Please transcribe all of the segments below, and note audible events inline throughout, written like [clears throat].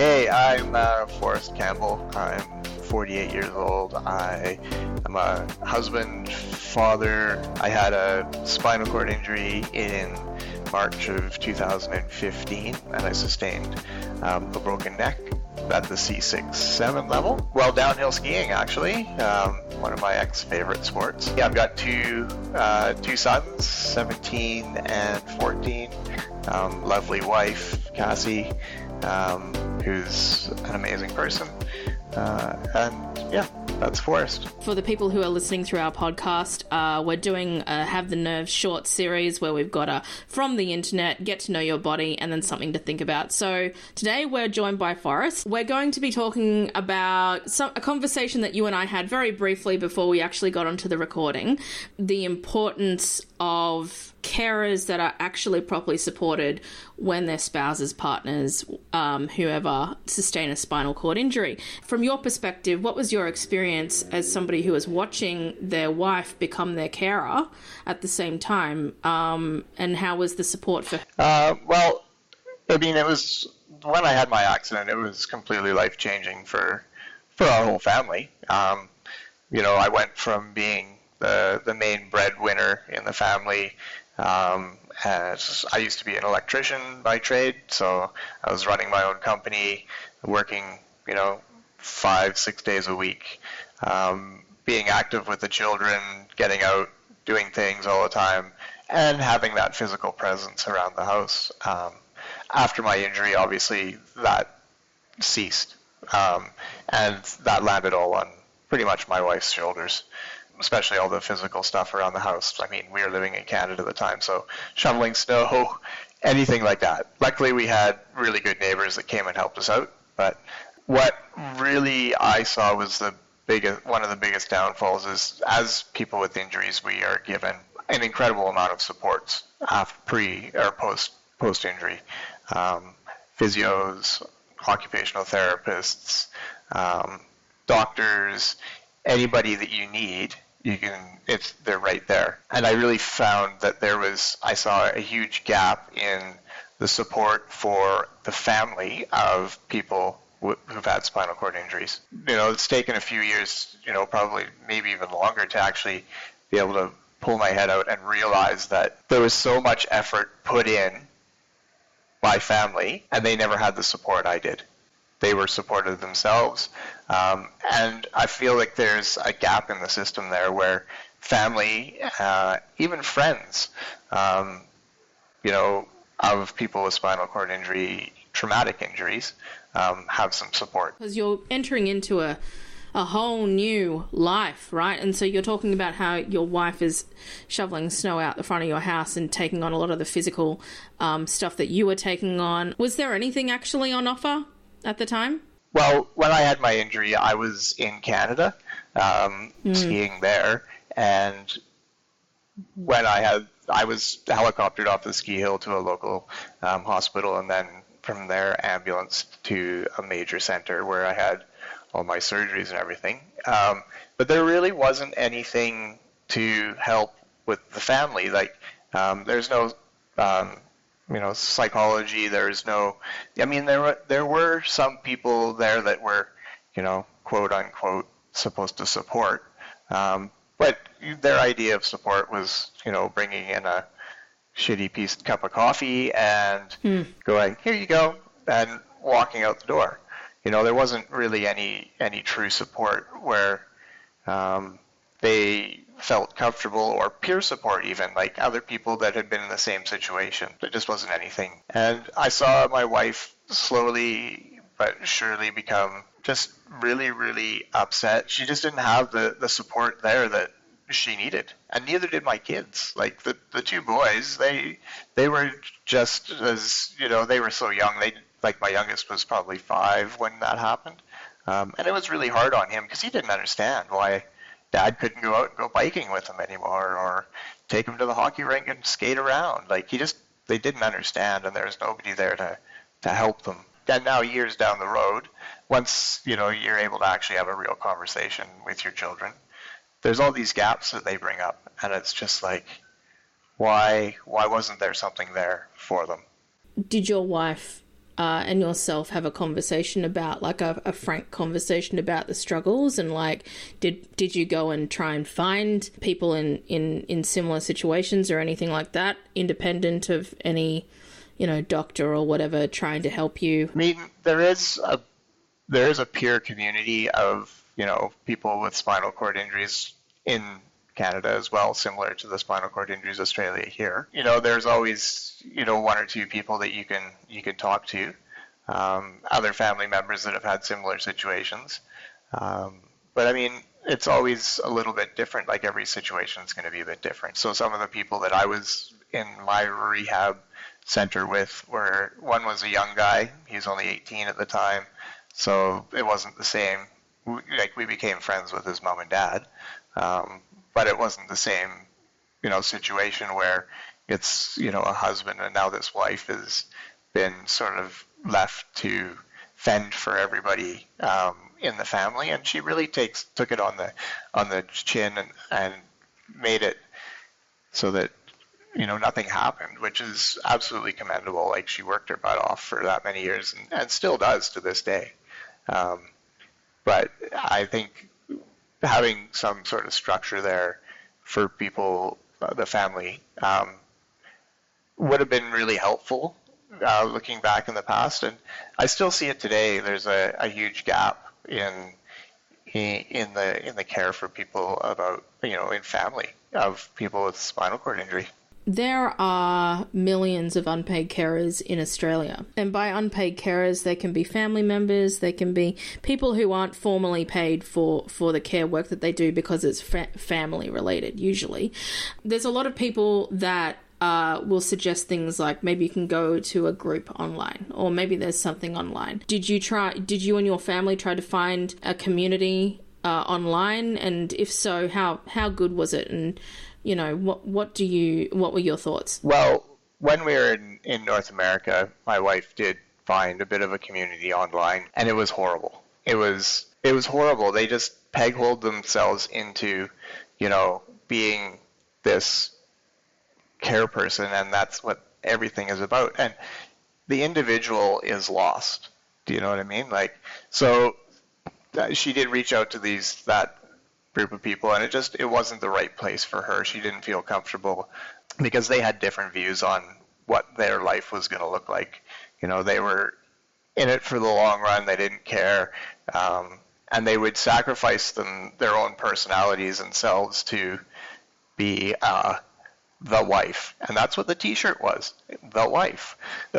Hey, I'm uh, Forrest Campbell. I'm 48 years old. I am a husband, father. I had a spinal cord injury in March of 2015, and I sustained um, a broken neck at the C6-7 level. Well, downhill skiing actually, um, one of my ex-favorite sports. Yeah, I've got two uh, two sons, 17 and 14. Um, lovely wife, Cassie, um, who's an amazing person, uh, and yeah, that's Forrest. For the people who are listening through our podcast, uh, we're doing a Have the Nerve short series where we've got a from the internet, get to know your body, and then something to think about. So today we're joined by Forrest. We're going to be talking about some, a conversation that you and I had very briefly before we actually got onto the recording the importance of carers that are actually properly supported when their spouses, partners, um, whoever sustain a spinal cord injury. From your perspective, what was your experience as somebody who was watching their wife become their carer at the same time, um, and how was the support for? Uh, well, I mean, it was when I had my accident. It was completely life changing for for our whole family. Um, you know, I went from being the the main breadwinner in the family um, as I used to be an electrician by trade, so I was running my own company, working, you know, five, six days a week, um, being active with the children, getting out, doing things all the time, and having that physical presence around the house. Um, after my injury, obviously, that ceased, um, and that landed all on pretty much my wife's shoulders especially all the physical stuff around the house. I mean, we were living in Canada at the time, so shoveling snow, [laughs] anything like that. Luckily, we had really good neighbors that came and helped us out. But what really I saw was the biggest, one of the biggest downfalls is as people with injuries, we are given an incredible amount of supports pre or post post injury. Um, physios, occupational therapists, um, doctors, anybody that you need you can it's they're right there. And i really found that there was i saw a huge gap in the support for the family of people who've had spinal cord injuries. You know it's taken a few years you know probably maybe even longer to actually be able to pull my head out and realize that there was so much effort put in by family and they never had the support i did they were supported themselves. Um, and I feel like there's a gap in the system there where family, uh, even friends, um, you know, of people with spinal cord injury, traumatic injuries, um, have some support. Because you're entering into a a whole new life, right? And so you're talking about how your wife is shoveling snow out the front of your house and taking on a lot of the physical um, stuff that you were taking on. Was there anything actually on offer at the time? Well, when I had my injury, I was in Canada um, mm. skiing there, and when I had, I was helicoptered off the ski hill to a local um, hospital, and then from there ambulanced to a major center where I had all my surgeries and everything. Um, but there really wasn't anything to help with the family. Like, um, there's no um, you know psychology. There's no, I mean there were there were some people there that were, you know, quote unquote supposed to support, um, but their idea of support was you know bringing in a shitty piece cup of coffee and hmm. going here you go and walking out the door. You know there wasn't really any any true support where um, they felt comfortable or peer support even like other people that had been in the same situation. There just wasn't anything. And i saw my wife slowly but surely become just really really upset. She just didn't have the the support there that she needed. And neither did my kids. Like the the two boys they they were just as you know they were so young. They like my youngest was probably five when that happened. Um, and it was really hard on him because he didn't understand why dad couldn't go out and go biking with him anymore or take him to the hockey rink and skate around. Like he just they didn't understand and there was nobody there to to help them. And now years down the road, once you know you're able to actually have a real conversation with your children, there's all these gaps that they bring up, and it's just like, why why wasn't there something there for them? Did your wife uh, and yourself have a conversation about like a, a, frank conversation about the struggles and like did did you go and try and find people in in in similar situations or anything like that independent of any you know doctor or whatever trying to help you? I mean there is a there is a peer community of you know people with spinal cord injuries in Canada as well, similar to the Spinal Cord Injuries Australia here. You know, there's always you know one or two people that you can you can talk to, um, other family members that have had similar situations. Um, but I mean, it's always a little bit different. Like every situation is going to be a bit different. So some of the people that I was in my rehab center with were one was a young guy. He was only 18 at the time, so it wasn't the same. Like we became friends with his mom and dad. Um, but it wasn't the same, you know, situation where it's you know a husband and now this wife has been sort of left to fend for everybody um, in the family, and she really takes took it on the on the chin and and made it so that you know nothing happened, which is absolutely commendable. Like she worked her butt off for that many years and, and still does to this day. Um, but I think having some sort of structure there for people, uh, the family, um, would have been really helpful uh, looking back in the past. And I still see it today. There's a, a huge gap in in the in the care for people about you know in family of people with spinal cord injury. There are millions of unpaid carers in Australia. And by unpaid carers, they can be family members, they can be people who aren't formally paid for, for the care work that they do because it's fa- family related, usually. There's a lot of people that uh, will suggest things like maybe you can go to a group online or maybe there's something online. Did you try, did you and your family try to find a community uh, online? And if so, how, how good was it? And you know, what what do you what were your thoughts? Well, when we were in, in North America, my wife did find a bit of a community online, and it was horrible. It was it was horrible. They just pegholed themselves into, you know, being this care person, and that's what everything is about. And the individual is lost. Do you know what I mean? Like, so uh, she did reach out to these that group of people, and it just it wasn't the right place for her. She didn't feel comfortable because they had different views on what their life was going to look like. You know, they were in it for the long run. They didn't care, um, and they would sacrifice them their own personalities and selves to be uh, the wife, and that's what the T-shirt was, the wife. [laughs]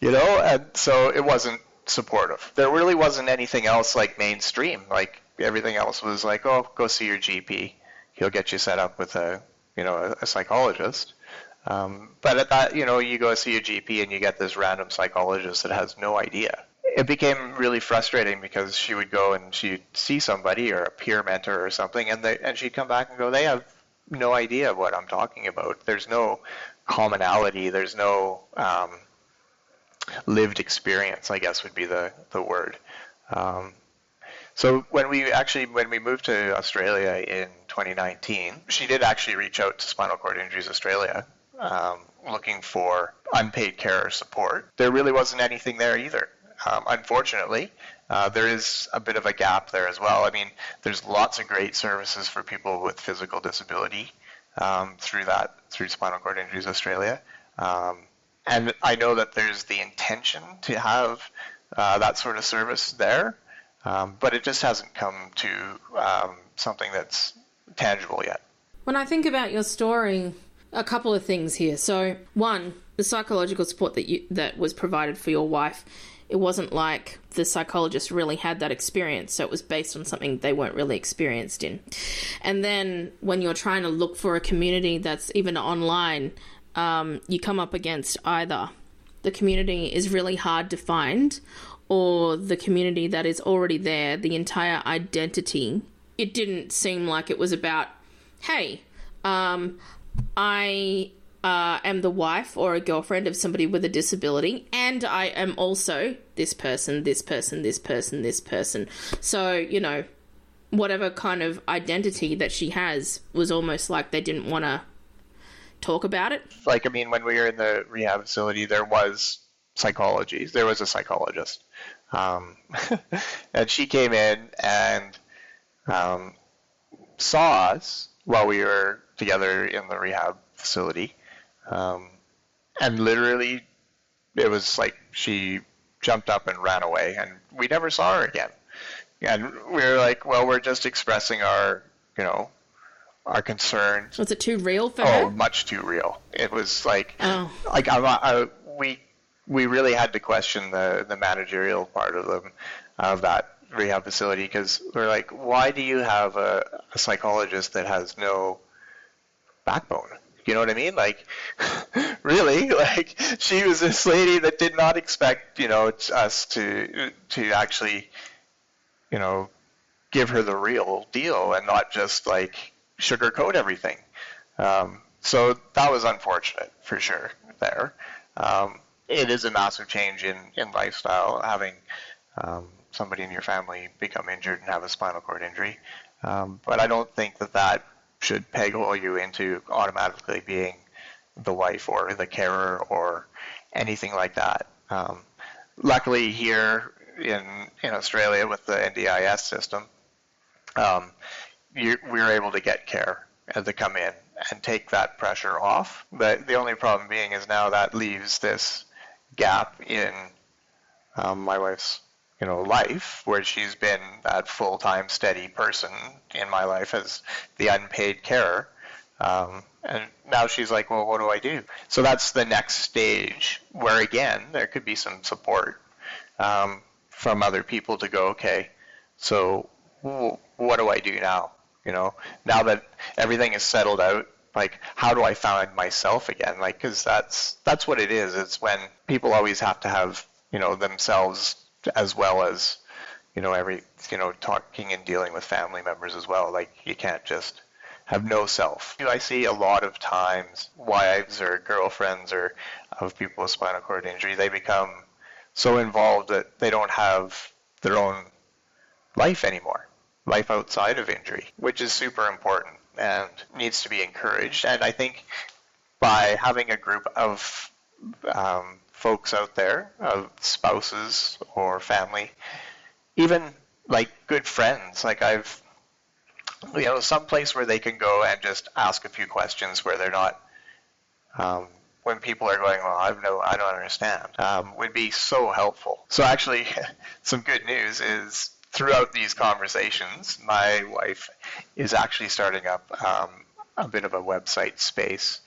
You know, and so it wasn't supportive. There really wasn't anything else like mainstream. Like everything else was like, oh, go see your GP. He'll get you set up with a, you know, a, a psychologist. Um, but at that, you know, you go see your GP and you get this random psychologist that has no idea. It became really frustrating because she would go and she'd see somebody or a peer mentor or something, and they and she'd come back and go, they have no idea what I'm talking about. There's no commonality. There's no um, lived experience. I guess would be the the word. Um, so when we actually when we moved to Australia in 2019, she did actually reach out to Spinal Cord Injuries Australia, um, looking for unpaid care support. There really wasn't anything there either. Um, unfortunately, uh, there is a bit of a gap there as well. I mean, there's lots of great services for people with physical disability um, through that through Spinal Cord Injuries Australia, um, and I know that there's the intention to have uh, that sort of service there. Um, but it just hasn't come to um, something that's tangible yet. When I think about your story, a couple of things here. So, one, the psychological support that you that was provided for your wife, it wasn't like the psychologist really had that experience, so it was based on something they weren't really experienced in. And then when you're trying to look for a community that's even online, um, you come up against either the community is really hard to find or the community that is already there, the entire identity, it didn't seem like it was about, hey, um, I uh, am the wife or a girlfriend of somebody with a disability, and I am also this person, this person, this person, this person. So, you know, whatever kind of identity that she has was almost like they didn't want to talk about it. Like, I mean, when we were in the rehab facility, there was psychology. There was a psychologist, um, [laughs] and she came in and um, saw us while we were together in the rehab facility, um, and literally, it was like she jumped up and ran away, and we never saw her again. And we were like, well, we're just expressing our, you know, our concern. Was it too real for Oh, her? much too real. It was like, Oh. like I, I, we we really had to question the the managerial part of them of that rehab facility because we're like, why do you have a, a psychologist that has no backbone? You know what I mean? Like, [laughs] really? [laughs] Like, she was this lady that did not expect, you know, us to to actually, you know, give her the real deal and not just like sugarcoat everything. Um, so that was unfortunate for sure there. Um, it is a massive change in, in lifestyle having um, somebody in your family become injured and have a spinal cord injury. Um, but I don't think that that should peg you into automatically being the wife or the carer or anything like that. Um, luckily, here in in Australia with the NDIS system, um, you, we were able to get care to come in and take that pressure off. But the only problem being is now that leaves this gap in um, my wife's you know life where she's been that full-time steady person in my life as the unpaid carer. Um, and now she's like well what do i do? So that's the next stage where again there could be some support um, from other people to go okay so wh- what do i do now? You know now that everything is settled out like how do i find myself again? Like because that's that's what it is. It's when people always have to have you know themselves as well as you know every you know talking and dealing with family members as well. Like you can't just have no self. I see a lot of times wives or girlfriends or of people with spinal cord injury. They become so involved that they don't have their own life anymore life outside of injury which is super important and needs to be encouraged and i think by having a group of um, folks out there, of spouses or family, even like good friends. Like I've, you know, some place where they can go and just ask a few questions where they're not, um, when people are going, well, I've no, I don't understand, um, would be so helpful. So actually, [laughs] some good news is throughout these conversations, my wife is actually starting up um, a bit of a website space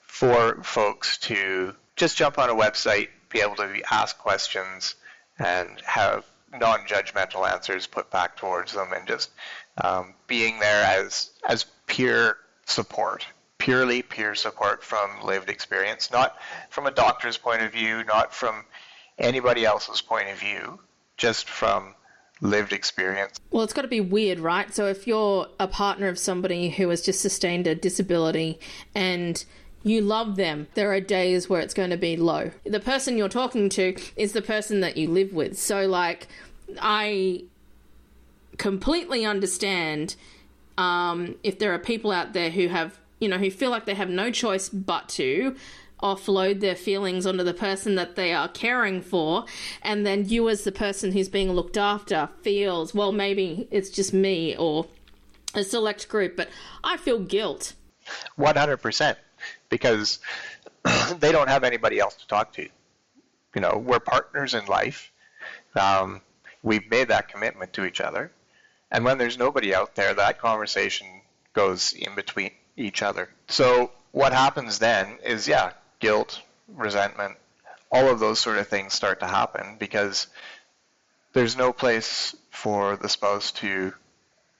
for folks to just jump on a website, be able to ask questions, and have non-judgmental answers put back towards them, and just um, being there as as peer support, purely peer support from lived experience, not from a doctor's point of view, not from anybody else's point of view, just from lived experience. Well, it's got to be weird, right? So if you're a partner of somebody who has just sustained a disability and you love them, there are days where it's going to be low. The person you're talking to is the person that you live with. So, like, I completely understand um, if there are people out there who have, you know, who feel like they have no choice but to offload their feelings onto the person that they are caring for, and then you, as the person who's being looked after, feels, well, maybe it's just me or a select group, but I feel guilt. 100% because [clears throat] they don't have anybody else to talk to. You know, we're partners in life. Um, we've made that commitment to each other. And when there's nobody out there, that conversation goes in between each other. So what happens then is, yeah, guilt, resentment, all of those sort of things start to happen because there's no place for the spouse to,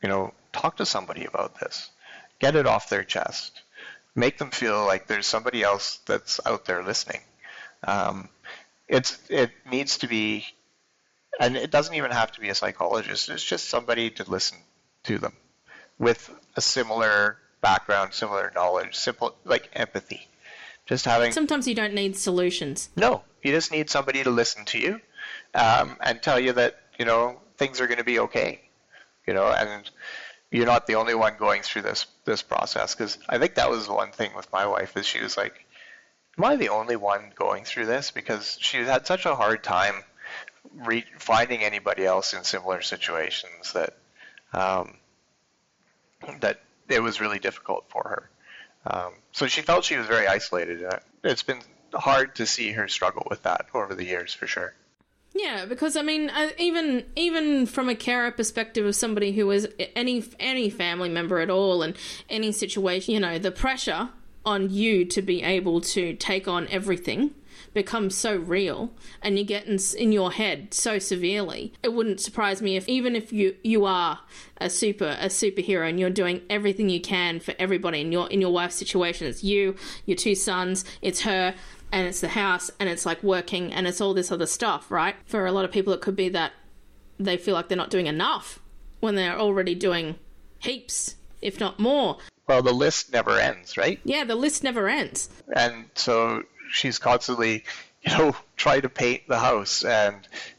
you know, talk to somebody about this, get it off their chest, make them feel like there's somebody else that's out there listening. Um, it's it needs to be, and it doesn't even have to be a psychologist. It's just somebody to listen to them with a similar background, similar knowledge, simple like empathy. Just having Sometimes you don't need solutions. no, you just need somebody to listen to you um, and tell you that you know things are going to be okay. You know, and you're not the only one going through this this process because I think that was one thing with my wife is she was like, am I the only one going through this? Because she had such a hard time re- finding anybody else in similar situations that um, that it was really difficult for her. Um, so she felt she was very isolated. It's been hard to see her struggle with that over the years, for sure. Yeah, because I mean, uh, even even from a carer perspective of somebody who is any any family member at all, and any situation, you know, the pressure on you to be able to take on everything becomes so real and you get in, in your head so severely it wouldn't surprise me if even if you you are a super a superhero and you're doing everything you can for everybody in your in your wife's situation. It's you your two sons it's her and it's the house and it's like working and it's all this other stuff right? For a lot of people it could be that they feel like they're not doing enough when they're already doing heaps if not more. Well the list never ends right? Yeah the list never ends. And so she's constantly, you know, [laughs] try to paint the house and,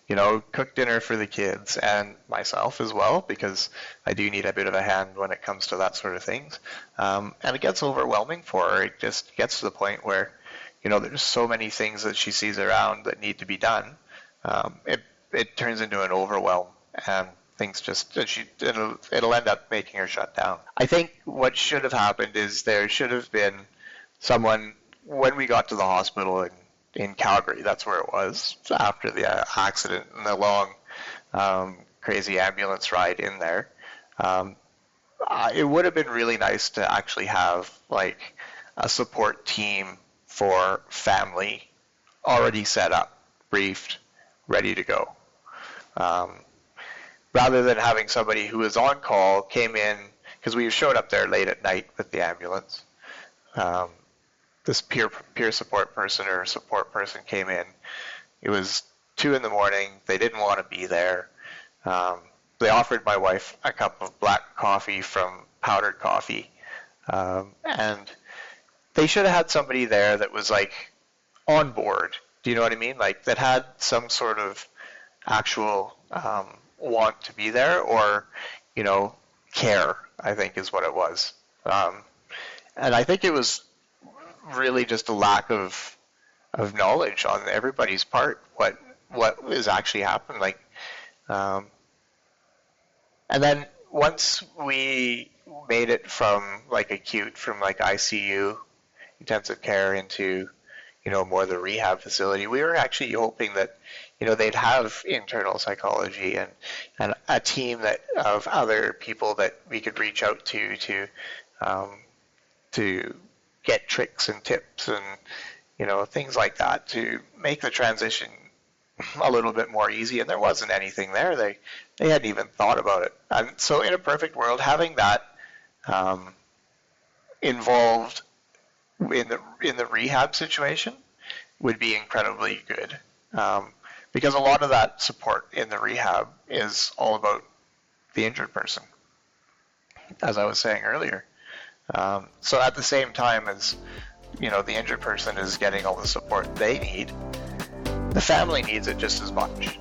you know, cook dinner for the kids and myself as well, because I do need a bit of a hand when it comes to that sort of things. Um, and it gets overwhelming for her. It just gets to the point where, you know, there's so many things that she sees around that need to be done. Um, it, it turns into an overwhelm and things just she it'll it'll end up making her shut down. I think what should have happened is there should have been someone when we got to the hospital in, in Calgary, that's where it was after the uh, accident and the long, um, crazy ambulance ride in there. Um, uh, it would have been really nice to actually have like a support team for family already set up, briefed, ready to go. Um, rather than having somebody who was on call came in because we showed up there late at night with the ambulance. Um, this peer peer support person or support person came in. It was two in the morning. They didn't want to be there. Um, they offered my wife a cup of black coffee from powdered coffee, um, and they should have had somebody there that was like on board. Do you know what I mean? Like that had some sort of actual um, want to be there, or you know, care. I think is what it was. Um, and I think it was really just a lack of of knowledge on everybody's part what what was actually happening like um, and then once we made it from like acute from like ICU intensive care into you know more the rehab facility we were actually hoping that you know they'd have internal psychology and and a team that of other people that we could reach out to to um, to get tricks and tips and you know things like that to make the transition a little bit more easy. And there wasn't anything there. They they hadn't even thought about it. And so in a perfect world, having that um, involved in the in the rehab situation would be incredibly good. Um, because a lot of that support in the rehab is all about the injured person, as I was saying earlier. Um, so at the same time as you know the injured person is getting all the support they need, the family needs it just as much.